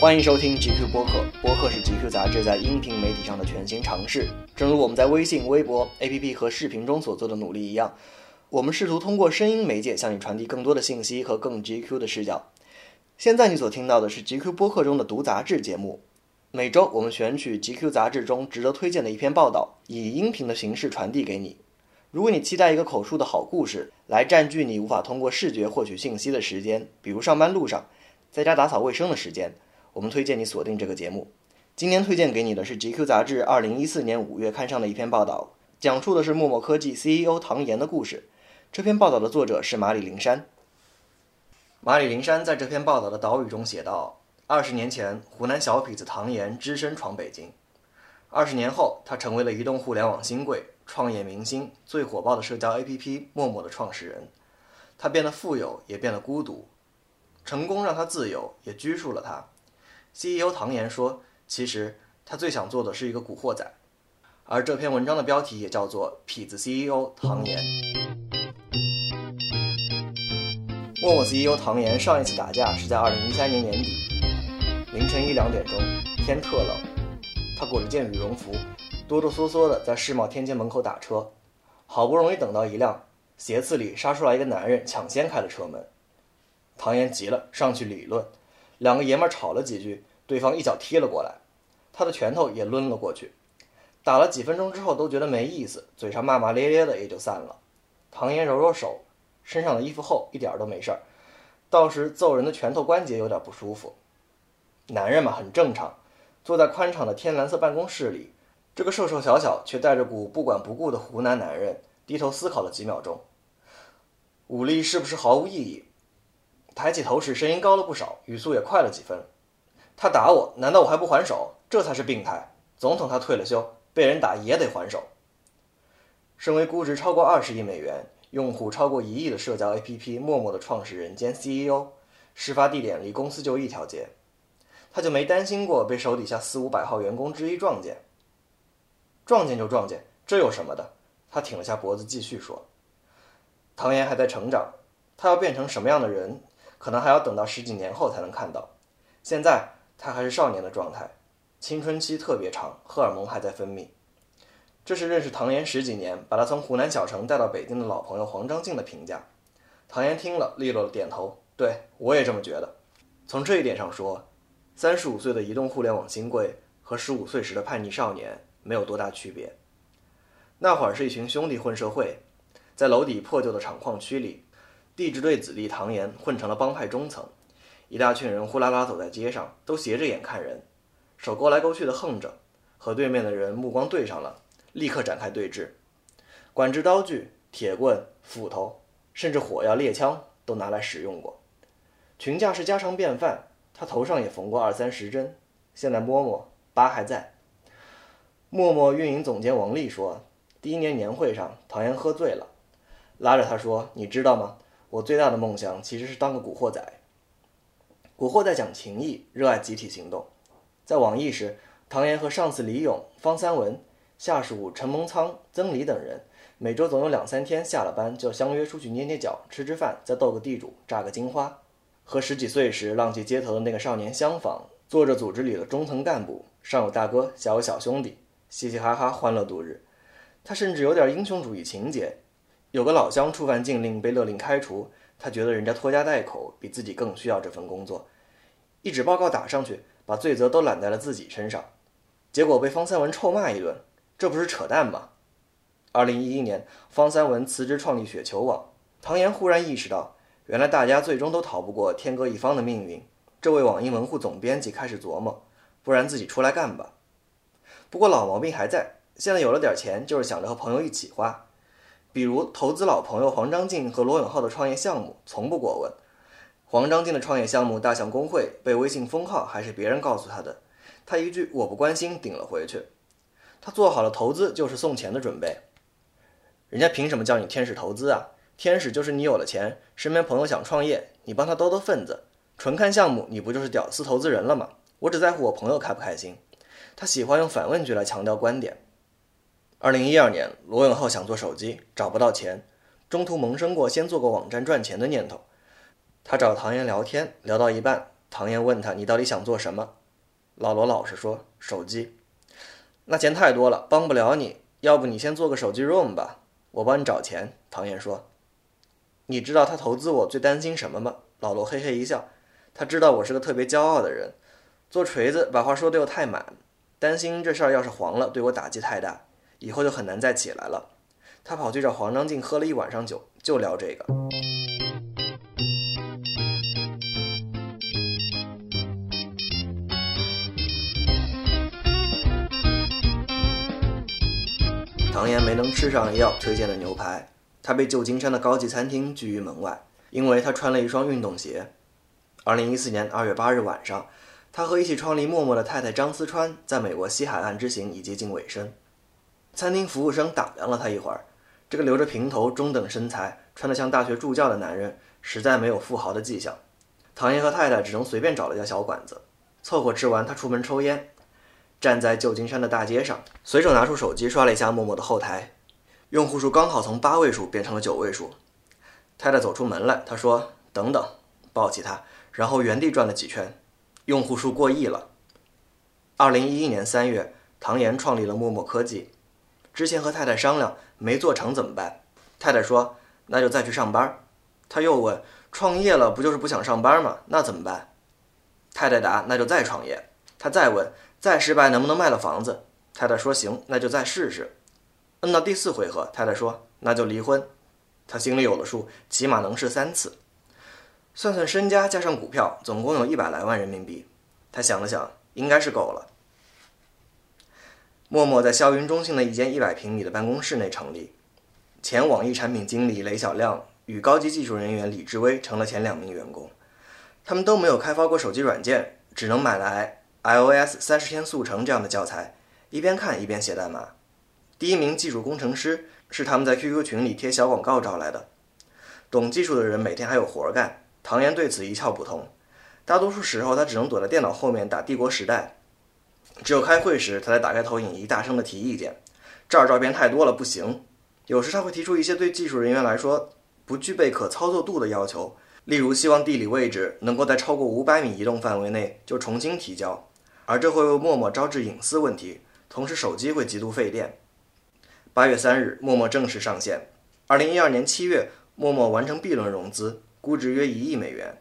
欢迎收听 GQ 播客，播客是 GQ 杂志在音频媒体上的全新尝试。正如我们在微信、微博、APP 和视频中所做的努力一样，我们试图通过声音媒介向你传递更多的信息和更 GQ 的视角。现在你所听到的是 GQ 播客中的读杂志节目。每周我们选取 GQ 杂志中值得推荐的一篇报道，以音频的形式传递给你。如果你期待一个口述的好故事来占据你无法通过视觉获取信息的时间，比如上班路上、在家打扫卫生的时间。我们推荐你锁定这个节目。今天推荐给你的是《GQ 杂志》二零一四年五月刊上的一篇报道，讲述的是陌陌科技 CEO 唐岩的故事。这篇报道的作者是马里灵山。马里灵山在这篇报道的导语中写道：二十年前，湖南小痞子唐岩只身闯北京；二十年后，他成为了移动互联网新贵、创业明星、最火爆的社交 APP 陌陌的创始人。他变得富有，也变得孤独。成功让他自由，也拘束了他。CEO 唐岩说：“其实他最想做的是一个古惑仔。”而这篇文章的标题也叫做《痞子 CEO 唐岩》。陌陌 CEO 唐岩上一次打架是在2013年年底，凌晨一两点钟，天特冷，他裹着件羽绒服，哆哆嗦嗦地在世贸天阶门口打车，好不容易等到一辆，斜刺里杀出来一个男人，抢先开了车门。唐岩急了，上去理论。两个爷们吵了几句，对方一脚踢了过来，他的拳头也抡了过去。打了几分钟之后，都觉得没意思，嘴上骂骂咧咧的，也就散了。唐岩揉揉手，身上的衣服厚，一点都没事儿，倒是揍人的拳头关节有点不舒服。男人嘛，很正常。坐在宽敞的天蓝色办公室里，这个瘦瘦小小却带着股不管不顾的湖南男人低头思考了几秒钟：武力是不是毫无意义？抬起头时，声音高了不少，语速也快了几分。他打我，难道我还不还手？这才是病态。总统他退了休，被人打也得还手。身为估值超过二十亿美元、用户超过一亿的社交 APP 陌陌的创始人兼 CEO，事发地点离公司就一条街，他就没担心过被手底下四五百号员工之一撞见。撞见就撞见，这有什么的？他挺了下脖子，继续说：“唐岩还在成长，他要变成什么样的人？”可能还要等到十几年后才能看到，现在他还是少年的状态，青春期特别长，荷尔蒙还在分泌。这是认识唐岩十几年，把他从湖南小城带到北京的老朋友黄章静的评价。唐岩听了，利落的点头，对我也这么觉得。从这一点上说，三十五岁的移动互联网新贵和十五岁时的叛逆少年没有多大区别。那会儿是一群兄弟混社会，在楼底破旧的厂矿区里。地质队子弟唐岩混成了帮派中层，一大群人呼啦啦走在街上，都斜着眼看人，手勾来勾去的横着，和对面的人目光对上了，立刻展开对峙，管制刀具、铁棍、斧头，甚至火药、猎枪都拿来使用过，群架是家常便饭。他头上也缝过二三十针。现在摸摸疤还在。默默运营总监王丽说，第一年年会上，唐岩喝醉了，拉着他说：“你知道吗？”我最大的梦想其实是当个古惑仔。古惑仔讲情义，热爱集体行动。在网易时，唐岩和上司李勇、方三文、下属陈蒙仓、曾黎等人，每周总有两三天下了班就相约出去捏捏脚、吃吃饭，再斗个地主、炸个金花。和十几岁时浪迹街头的那个少年相仿，做着组织里的中层干部，上有大哥，下有小兄弟，嘻嘻哈哈，欢乐度日。他甚至有点英雄主义情节。有个老乡触犯禁令被勒令开除，他觉得人家拖家带口，比自己更需要这份工作，一纸报告打上去，把罪责都揽在了自己身上，结果被方三文臭骂一顿，这不是扯淡吗？二零一一年，方三文辞职创立雪球网，唐岩忽然意识到，原来大家最终都逃不过天各一方的命运。这位网易门户总编辑开始琢磨，不然自己出来干吧。不过老毛病还在，现在有了点钱，就是想着和朋友一起花。比如投资老朋友黄章进和罗永浩的创业项目，从不过问。黄章进的创业项目大象公会被微信封号，还是别人告诉他的，他一句我不关心顶了回去。他做好了投资就是送钱的准备。人家凭什么叫你天使投资啊？天使就是你有了钱，身边朋友想创业，你帮他兜兜份子。纯看项目，你不就是屌丝投资人了吗？我只在乎我朋友开不开心。他喜欢用反问句来强调观点。二零一二年，罗永浩想做手机，找不到钱，中途萌生过先做个网站赚钱的念头。他找唐岩聊天，聊到一半，唐岩问他：“你到底想做什么？”老罗老实说：“手机。”那钱太多了，帮不了你。要不你先做个手机 ROM 吧，我帮你找钱。唐岩说：“你知道他投资我最担心什么吗？”老罗嘿嘿一笑：“他知道我是个特别骄傲的人，做锤子把话说得又太满，担心这事儿要是黄了，对我打击太大，以后就很难再起来了。”他跑去找黄章进喝了一晚上酒，就聊这个。唐岩没能吃上药推荐的牛排，他被旧金山的高级餐厅拒于门外，因为他穿了一双运动鞋。二零一四年二月八日晚上，他和一起创立陌陌的太太张思川在美国西海岸之行已接近尾声。餐厅服务生打量了他一会儿，这个留着平头、中等身材、穿得像大学助教的男人，实在没有富豪的迹象。唐岩和太太只能随便找了家小馆子，凑合吃完，他出门抽烟。站在旧金山的大街上，随手拿出手机刷了一下陌陌的后台，用户数刚好从八位数变成了九位数。太太走出门来，他说：“等等。”抱起他，然后原地转了几圈，用户数过亿了。二零一一年三月，唐岩创立了陌陌科技。之前和太太商量，没做成怎么办？太太说：“那就再去上班。”他又问：“创业了不就是不想上班吗？那怎么办？”太太答：“那就再创业。”他再问。再失败能不能卖了房子？太太说行，那就再试试。摁到第四回合，太太说那就离婚。他心里有了数，起码能试三次。算算身家加上股票，总共有一百来万人民币。他想了想，应该是够了。默默在霄云中心的一间一百平米的办公室内成立。前网易产品经理雷小亮与高级技术人员李志威成了前两名员工。他们都没有开发过手机软件，只能买来。iOS 三十天速成这样的教材，一边看一边写代码。第一名技术工程师是他们在 QQ 群里贴小广告招来的。懂技术的人每天还有活干，唐岩对此一窍不通。大多数时候他只能躲在电脑后面打帝国时代，只有开会时他才打开投影仪大声地提意见。这儿照片太多了，不行。有时他会提出一些对技术人员来说不具备可操作度的要求，例如希望地理位置能够在超过五百米移动范围内就重新提交。而这会为陌陌招致隐私问题，同时手机会极度费电。八月三日，陌陌正式上线。二零一二年七月，陌陌完成 B 轮融资，估值约一亿美元，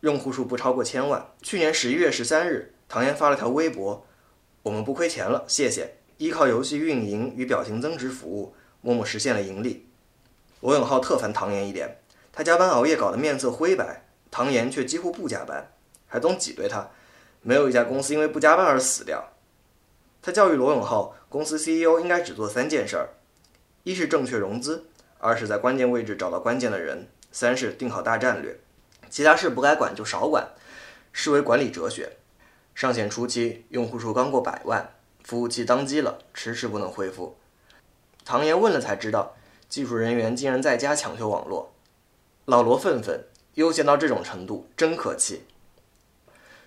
用户数不超过千万。去年十一月十三日，唐嫣发了条微博：“我们不亏钱了，谢谢。依靠游戏运营与表情增值服务，默默实现了盈利。”罗永浩特烦唐岩一点，他加班熬夜搞得面色灰白，唐岩却几乎不加班，还总挤兑他。没有一家公司因为不加班而死掉。他教育罗永浩，公司 CEO 应该只做三件事儿：一是正确融资，二是在关键位置找到关键的人，三是定好大战略。其他事不该管就少管，视为管理哲学。上线初期，用户数刚过百万，服务器当机了，迟迟不能恢复。唐岩问了才知道，技术人员竟然在家抢修网络。老罗愤愤，悠闲到这种程度，真可气。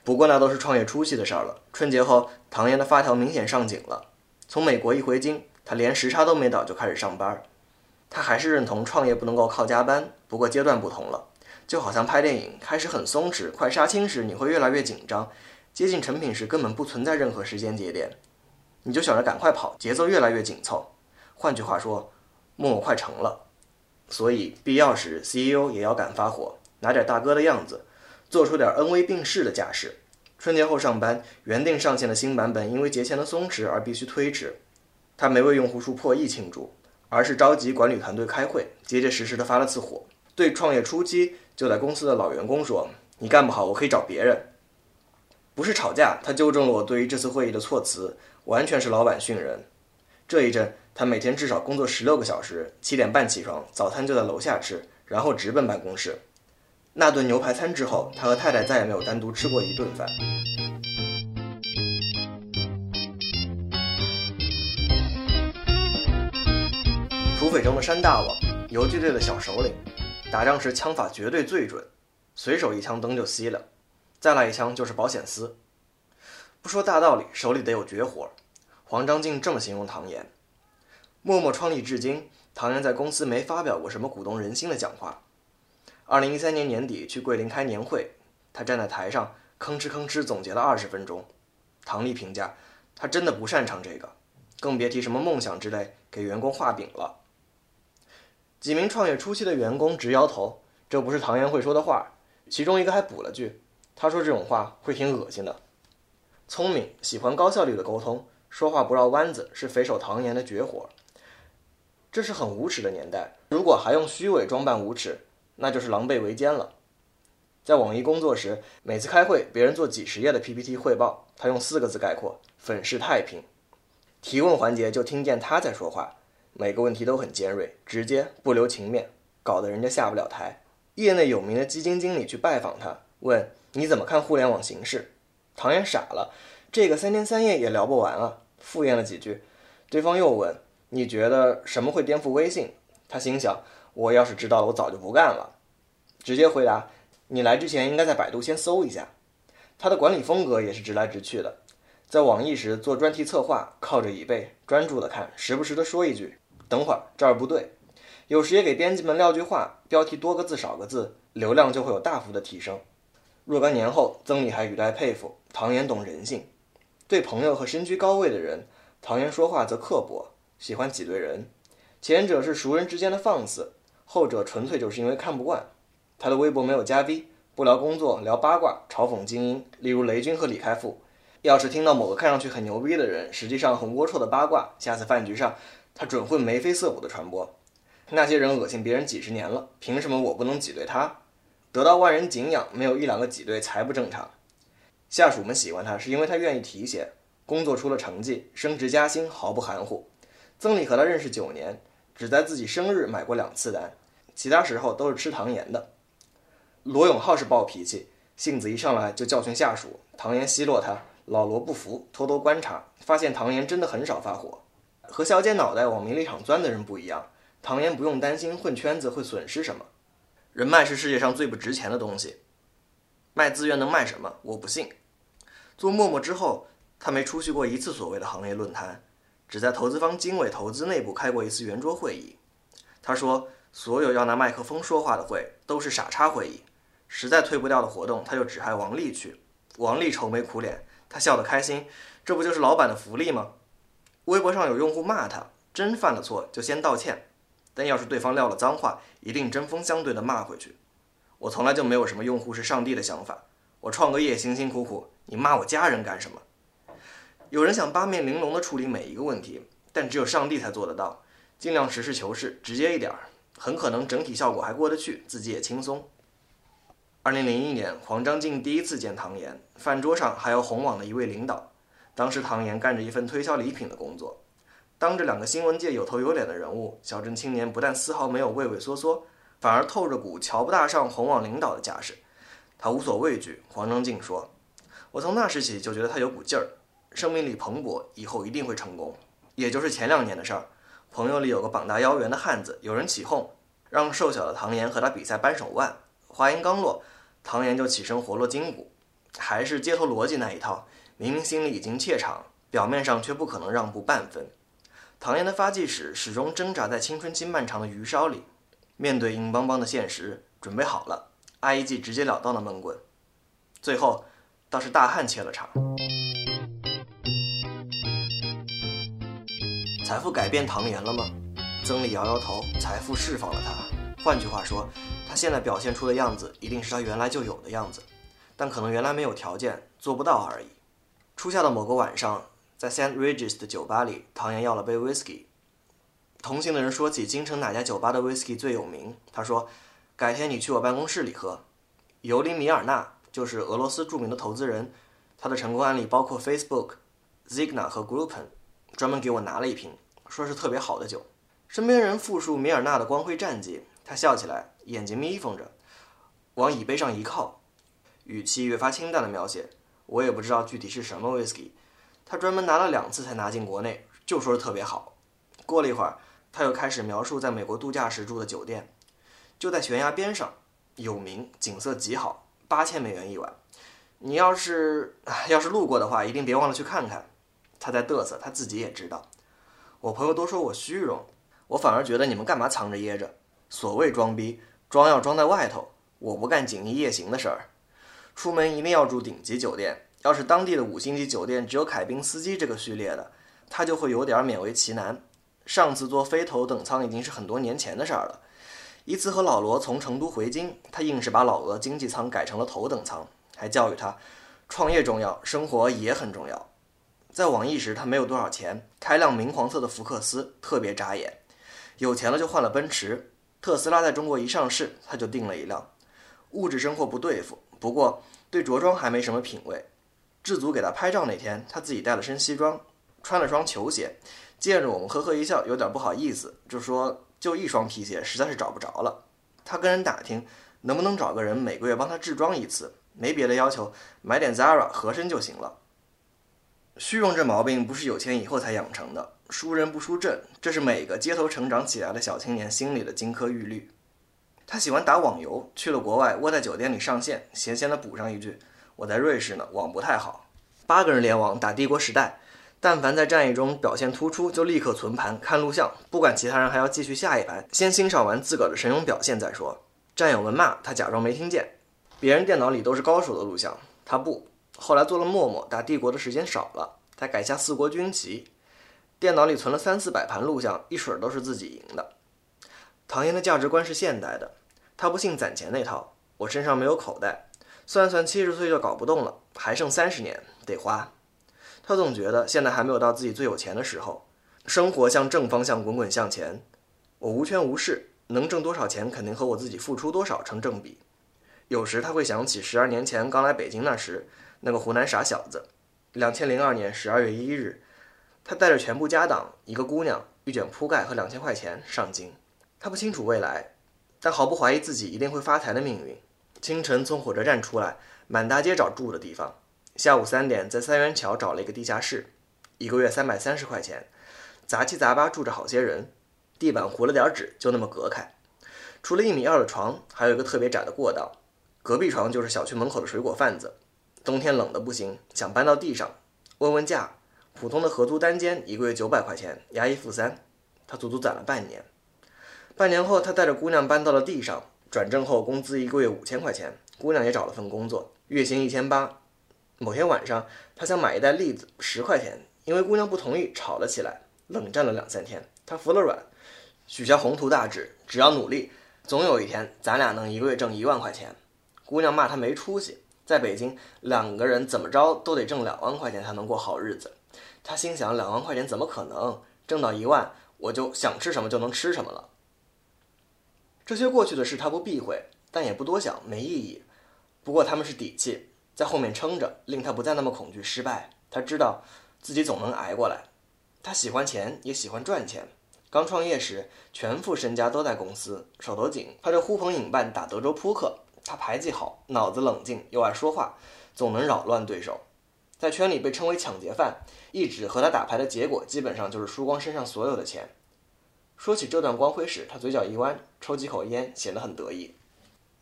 不过那都是创业初期的事儿了。春节后，唐岩的发条明显上紧了。从美国一回京，他连时差都没倒就开始上班。他还是认同创业不能够靠加班，不过阶段不同了。就好像拍电影，开始很松弛，快杀青时你会越来越紧张，接近成品时根本不存在任何时间节点，你就想着赶快跑，节奏越来越紧凑。换句话说，陌陌快成了，所以必要时 CEO 也要敢发火，拿点大哥的样子。做出点恩威并施的架势。春节后上班，原定上线的新版本因为节前的松弛而必须推迟。他没为用户数破亿庆祝，而是召集管理团队开会，结结实实的发了次火。对创业初期就在公司的老员工说：“你干不好，我可以找别人。”不是吵架，他纠正了我对于这次会议的措辞，完全是老板训人。这一阵，他每天至少工作十六个小时，七点半起床，早餐就在楼下吃，然后直奔办公室。那顿牛排餐之后，他和太太再也没有单独吃过一顿饭。土匪中的山大王，游击队的小首领，打仗时枪法绝对最准，随手一枪灯就熄了，再来一枪就是保险丝。不说大道理，手里得有绝活。黄章进这么形容唐岩：默默创立至今，唐岩在公司没发表过什么鼓动人心的讲话。二零一三年年底去桂林开年会，他站在台上吭哧吭哧总结了二十分钟。唐丽评价，他真的不擅长这个，更别提什么梦想之类给员工画饼了。几名创业初期的员工直摇头，这不是唐岩会说的话。其中一个还补了句：“他说这种话会挺恶心的。”聪明，喜欢高效率的沟通，说话不绕弯子，是匪首唐岩的绝活。这是很无耻的年代，如果还用虚伪装扮无耻，那就是狼狈为奸了。在网易工作时，每次开会，别人做几十页的 PPT 汇报，他用四个字概括：粉饰太平。提问环节就听见他在说话，每个问题都很尖锐、直接，不留情面，搞得人家下不了台。业内有名的基金经理去拜访他，问你怎么看互联网形势？唐岩傻了，这个三天三夜也聊不完啊，敷衍了几句。对方又问。你觉得什么会颠覆微信？他心想：我要是知道了，我早就不干了。直接回答：你来之前应该在百度先搜一下。他的管理风格也是直来直去的。在网易时做专题策划，靠着椅背专注的看，时不时的说一句：等会儿这儿不对。有时也给编辑们撂句话，标题多个字少个字，流量就会有大幅的提升。若干年后，曾理还语带佩服唐岩懂人性。对朋友和身居高位的人，唐岩说话则刻薄。喜欢挤兑人，前者是熟人之间的放肆，后者纯粹就是因为看不惯。他的微博没有加 V，不聊工作，聊八卦，嘲讽精英，例如雷军和李开复。要是听到某个看上去很牛逼的人，实际上很龌龊的八卦，下次饭局上他准会眉飞色舞的传播。那些人恶心别人几十年了，凭什么我不能挤兑他？得到万人敬仰，没有一两个挤兑才不正常。下属们喜欢他，是因为他愿意提携，工作出了成绩，升职加薪毫不含糊。曾理和他认识九年，只在自己生日买过两次单，其他时候都是吃唐岩的。罗永浩是暴脾气，性子一上来就教训下属，唐岩奚落他，老罗不服，偷偷观察，发现唐岩真的很少发火。和削尖脑袋往名利场钻的人不一样，唐岩不用担心混圈子会损失什么。人脉是世界上最不值钱的东西，卖资源能卖什么？我不信。做陌陌之后，他没出席过一次所谓的行业论坛。只在投资方经纬投资内部开过一次圆桌会议。他说：“所有要拿麦克风说话的会都是傻叉会议。实在推不掉的活动，他就指派王丽去。王丽愁眉苦脸，他笑得开心。这不就是老板的福利吗？”微博上有用户骂他，真犯了错就先道歉，但要是对方撂了脏话，一定针锋相对的骂回去。我从来就没有什么用户是上帝的想法。我创个业辛辛苦苦，你骂我家人干什么？有人想八面玲珑地处理每一个问题，但只有上帝才做得到。尽量实事求是，直接一点儿，很可能整体效果还过得去，自己也轻松。二零零一年，黄章进第一次见唐岩，饭桌上还有红网的一位领导。当时唐岩干着一份推销礼品的工作，当着两个新闻界有头有脸的人物，小镇青年不但丝毫没有畏畏缩缩，反而透着股瞧不大上红网领导的架势。他无所畏惧。黄章进说：“我从那时起就觉得他有股劲儿。”生命力蓬勃，以后一定会成功。也就是前两年的事儿，朋友里有个膀大腰圆的汉子，有人起哄，让瘦小的唐岩和他比赛扳手腕。话音刚落，唐岩就起身活络筋骨，还是街头逻辑那一套。明明心里已经怯场，表面上却不可能让步半分。唐岩的发迹史始终挣扎在青春期漫长的余烧里，面对硬邦邦的现实，准备好了，挨一记直截了当的闷棍。最后，倒是大汉怯了场。财富改变唐岩了吗？曾理摇摇头，财富释放了他。换句话说，他现在表现出的样子，一定是他原来就有的样子，但可能原来没有条件做不到而已。初夏的某个晚上，在 Saint Regis 的酒吧里，唐岩要了杯 whisky。同行的人说起京城哪家酒吧的 whisky 最有名，他说：“改天你去我办公室里喝。”尤里·米尔纳就是俄罗斯著名的投资人，他的成功案例包括 Facebook、Zigna 和 Groupon，专门给我拿了一瓶。说是特别好的酒，身边人复述米尔纳的光辉战绩，他笑起来，眼睛眯缝着，往椅背上一靠，语气越发清淡的描写。我也不知道具体是什么 whisky，他专门拿了两次才拿进国内，就说是特别好。过了一会儿，他又开始描述在美国度假时住的酒店，就在悬崖边上，有名，景色极好，八千美元一晚。你要是要是路过的话，一定别忘了去看看。他在嘚瑟，他自己也知道。我朋友都说我虚荣，我反而觉得你们干嘛藏着掖着？所谓装逼，装要装在外头。我不干锦衣夜行的事儿。出门一定要住顶级酒店。要是当地的五星级酒店只有凯宾斯基这个序列的，他就会有点勉为其难。上次坐飞头等舱已经是很多年前的事儿了。一次和老罗从成都回京，他硬是把老罗经济舱改成了头等舱，还教育他，创业重要，生活也很重要。在网易时，他没有多少钱，开辆明黄色的福克斯特别扎眼。有钱了就换了奔驰，特斯拉在中国一上市，他就订了一辆。物质生活不对付，不过对着装还没什么品味。制组给他拍照那天，他自己带了身西装，穿了双球鞋，见着我们呵呵一笑，有点不好意思，就说就一双皮鞋实在是找不着了。他跟人打听能不能找个人每个月帮他制装一次，没别的要求，买点 Zara 合身就行了。虚荣这毛病不是有钱以后才养成的，输人不输阵，这是每个街头成长起来的小青年心里的金科玉律。他喜欢打网游，去了国外窝在酒店里上线，闲闲的补上一句。我在瑞士呢，网不太好。八个人联网打帝国时代，但凡在战役中表现突出，就立刻存盘看录像，不管其他人还要继续下一盘，先欣赏完自个儿的神勇表现再说。战友们骂他，假装没听见。别人电脑里都是高手的录像，他不。后来做了陌陌，打帝国的时间少了，他改下四国军旗，电脑里存了三四百盘录像，一水儿都是自己赢的。唐嫣的价值观是现代的，他不信攒钱那套。我身上没有口袋。算算七十岁就搞不动了，还剩三十年得花。他总觉得现在还没有到自己最有钱的时候，生活向正方向滚滚向前。我无权无势，能挣多少钱肯定和我自己付出多少成正比。有时他会想起十二年前刚来北京那时，那个湖南傻小子。两千零二年十二月一日，他带着全部家当，一个姑娘，一卷铺盖和两千块钱上京。他不清楚未来，但毫不怀疑自己一定会发财的命运。清晨从火车站出来，满大街找住的地方。下午三点在三元桥找了一个地下室，一个月三百三十块钱，杂七杂八住着好些人，地板糊了点纸，就那么隔开。除了一米二的床，还有一个特别窄的过道。隔壁床就是小区门口的水果贩子。冬天冷的不行，想搬到地上。问问价，普通的合租单间一个月九百块钱，押一付三。他足足攒了半年。半年后，他带着姑娘搬到了地上。转正后，工资一个月五千块钱，姑娘也找了份工作，月薪一千八。某天晚上，他想买一袋栗子，十块钱，因为姑娘不同意，吵了起来，冷战了两三天。他服了软，许下宏图大志，只要努力，总有一天咱俩能一个月挣一万块钱。姑娘骂他没出息，在北京两个人怎么着都得挣两万块钱才能过好日子。他心想，两万块钱怎么可能挣到一万，我就想吃什么就能吃什么了。这些过去的事他不避讳，但也不多想，没意义。不过他们是底气，在后面撑着，令他不再那么恐惧失败。他知道自己总能挨过来。他喜欢钱，也喜欢赚钱。刚创业时，全副身家都在公司，手头紧，他就呼朋引伴打德州扑克。他牌技好，脑子冷静，又爱说话，总能扰乱对手。在圈里被称为抢劫犯，一直和他打牌的结果，基本上就是输光身上所有的钱。说起这段光辉史，他嘴角一弯，抽几口烟，显得很得意。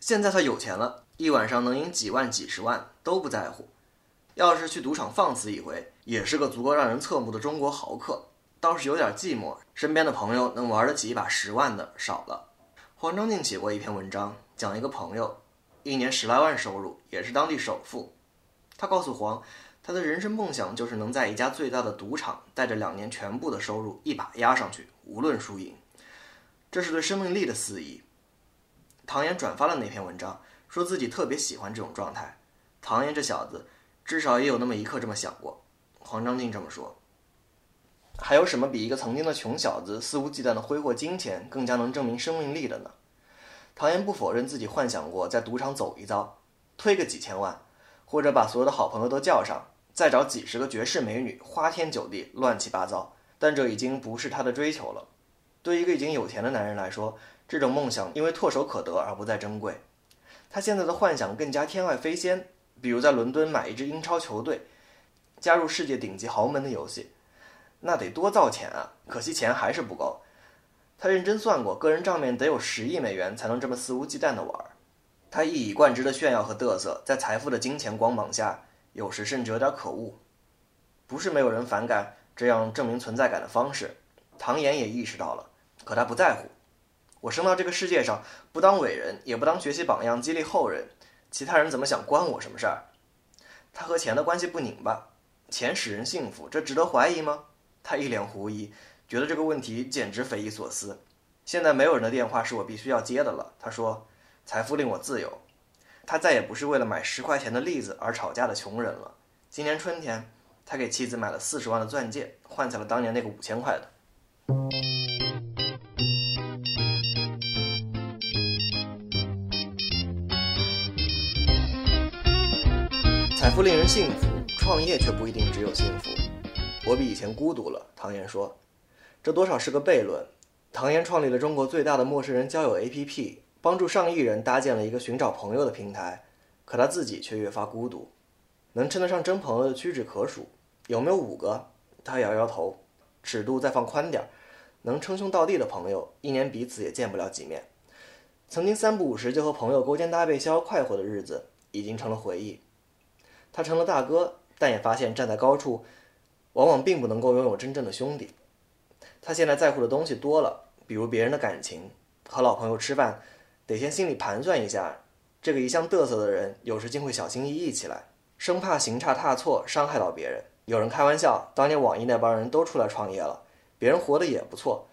现在他有钱了，一晚上能赢几万、几十万都不在乎。要是去赌场放肆一回，也是个足够让人侧目的中国豪客。倒是有点寂寞，身边的朋友能玩得起一把十万的少了。黄章进写过一篇文章，讲一个朋友，一年十来万收入，也是当地首富。他告诉黄，他的人生梦想就是能在一家最大的赌场，带着两年全部的收入一把压上去。无论输赢，这是对生命力的肆意。唐岩转发了那篇文章，说自己特别喜欢这种状态。唐岩这小子，至少也有那么一刻这么想过。黄章进这么说。还有什么比一个曾经的穷小子肆无忌惮的挥霍金钱，更加能证明生命力的呢？唐岩不否认自己幻想过在赌场走一遭，推个几千万，或者把所有的好朋友都叫上，再找几十个绝世美女，花天酒地，乱七八糟。但这已经不是他的追求了。对一个已经有钱的男人来说，这种梦想因为唾手可得而不再珍贵。他现在的幻想更加天外飞仙，比如在伦敦买一支英超球队，加入世界顶级豪门的游戏，那得多造钱啊！可惜钱还是不够。他认真算过，个人账面得有十亿美元才能这么肆无忌惮地玩。他一以贯之的炫耀和嘚瑟，在财富的金钱光芒下，有时甚至有点可恶。不是没有人反感。这样证明存在感的方式，唐岩也意识到了，可他不在乎。我生到这个世界上，不当伟人，也不当学习榜样激励后人，其他人怎么想关我什么事儿？他和钱的关系不拧巴，钱使人幸福，这值得怀疑吗？他一脸狐疑，觉得这个问题简直匪夷所思。现在没有人的电话是我必须要接的了。他说：“财富令我自由。”他再也不是为了买十块钱的栗子而吵架的穷人了。今年春天，他给妻子买了四十万的钻戒，换下了当年那个五千块的。财富令人幸福，创业却不一定只有幸福。我比以前孤独了，唐岩说。这多少是个悖论。唐岩创立了中国最大的陌生人交友 APP，帮助上亿人搭建了一个寻找朋友的平台，可他自己却越发孤独。能称得上真朋友的屈指可数，有没有五个？他摇摇头。尺度再放宽点儿，能称兄道弟的朋友，一年彼此也见不了几面。曾经三不五时就和朋友勾肩搭背、逍遥快活的日子，已经成了回忆。他成了大哥，但也发现站在高处，往往并不能够拥有真正的兄弟。他现在在乎的东西多了，比如别人的感情。和老朋友吃饭，得先心里盘算一下，这个一向嘚瑟的人，有时竟会小心翼翼起来，生怕行差踏错伤害到别人。有人开玩笑，当年网易那帮人都出来创业了，别人活得也不错，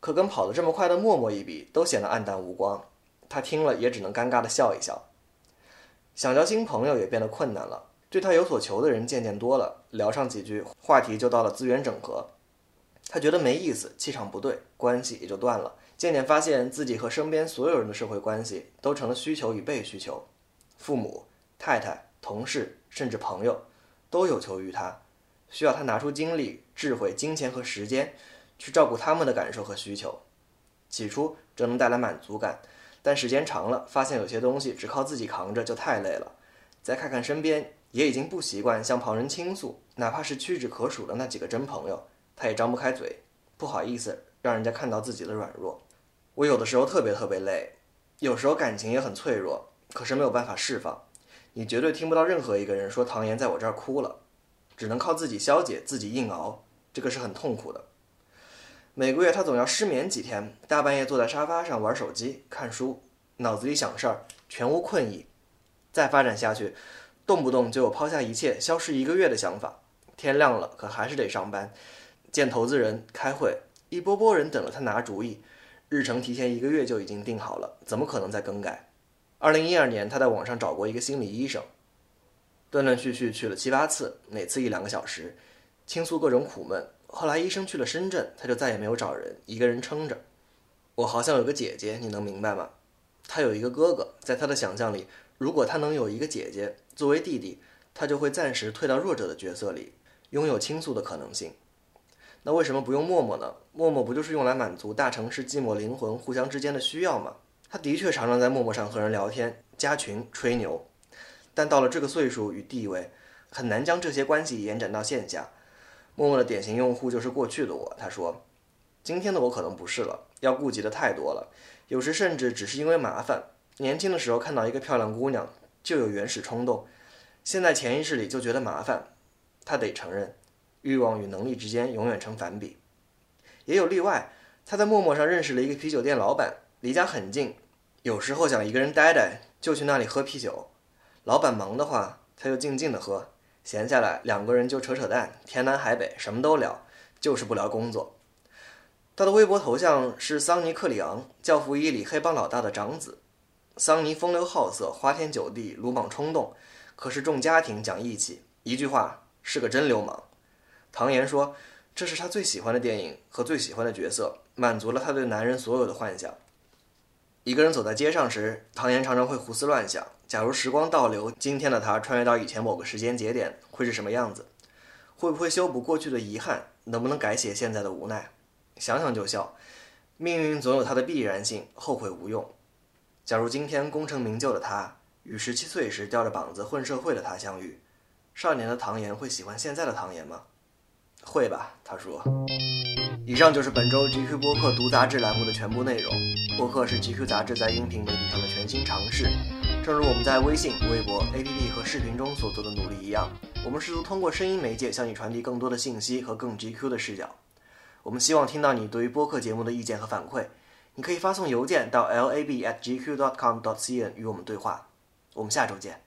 可跟跑得这么快的陌陌一比，都显得黯淡无光。他听了也只能尴尬地笑一笑。想交新朋友也变得困难了，对他有所求的人渐渐多了，聊上几句，话题就到了资源整合。他觉得没意思，气场不对，关系也就断了。渐渐发现自己和身边所有人的社会关系都成了需求与被需求，父母、太太、同事，甚至朋友，都有求于他，需要他拿出精力、智慧、金钱和时间，去照顾他们的感受和需求。起初这能带来满足感。但时间长了，发现有些东西只靠自己扛着就太累了。再看看身边，也已经不习惯向旁人倾诉，哪怕是屈指可数的那几个真朋友，他也张不开嘴，不好意思让人家看到自己的软弱。我有的时候特别特别累，有时候感情也很脆弱，可是没有办法释放。你绝对听不到任何一个人说唐岩在我这儿哭了，只能靠自己消解，自己硬熬，这个是很痛苦的。每个月他总要失眠几天，大半夜坐在沙发上玩手机、看书，脑子里想事儿，全无困意。再发展下去，动不动就有抛下一切、消失一个月的想法。天亮了，可还是得上班，见投资人、开会，一波波人等着他拿主意，日程提前一个月就已经定好了，怎么可能再更改？二零一二年，他在网上找过一个心理医生，断断续续去了七八次，每次一两个小时，倾诉各种苦闷。后来医生去了深圳，他就再也没有找人，一个人撑着。我好像有个姐姐，你能明白吗？他有一个哥哥，在他的想象里，如果他能有一个姐姐作为弟弟，他就会暂时退到弱者的角色里，拥有倾诉的可能性。那为什么不用陌陌呢？陌陌不就是用来满足大城市寂寞灵魂互相之间的需要吗？他的确常常在陌陌上和人聊天、加群、吹牛，但到了这个岁数与地位，很难将这些关系延展到线下。陌陌的典型用户就是过去的我，他说：“今天的我可能不是了，要顾及的太多了，有时甚至只是因为麻烦。年轻的时候看到一个漂亮姑娘就有原始冲动，现在潜意识里就觉得麻烦。他得承认，欲望与能力之间永远成反比。也有例外，他在陌陌上认识了一个啤酒店老板，离家很近，有时候想一个人待待，就去那里喝啤酒。老板忙的话，他就静静的喝。”闲下来，两个人就扯扯淡，天南海北，什么都聊，就是不聊工作。他的微博头像是桑尼克里昂，教父一里黑帮老大的长子。桑尼风流好色，花天酒地，鲁莽冲动，可是重家庭，讲义气，一句话是个真流氓。唐岩说，这是他最喜欢的电影和最喜欢的角色，满足了他对男人所有的幻想。一个人走在街上时，唐岩常常会胡思乱想。假如时光倒流，今天的他穿越到以前某个时间节点，会是什么样子？会不会修补过去的遗憾？能不能改写现在的无奈？想想就笑。命运总有它的必然性，后悔无用。假如今天功成名就的他与十七岁时吊着膀子混社会的他相遇，少年的唐岩会喜欢现在的唐岩吗？会吧，他说。以上就是本周 GQ 播客读杂志栏目的全部内容。播客是 GQ 杂志在音频媒体上的全新尝试。正如我们在微信、微博、APP 和视频中所做的努力一样，我们试图通过声音媒介向你传递更多的信息和更 GQ 的视角。我们希望听到你对于播客节目的意见和反馈，你可以发送邮件到 lab@gq.com.cn 与我们对话。我们下周见。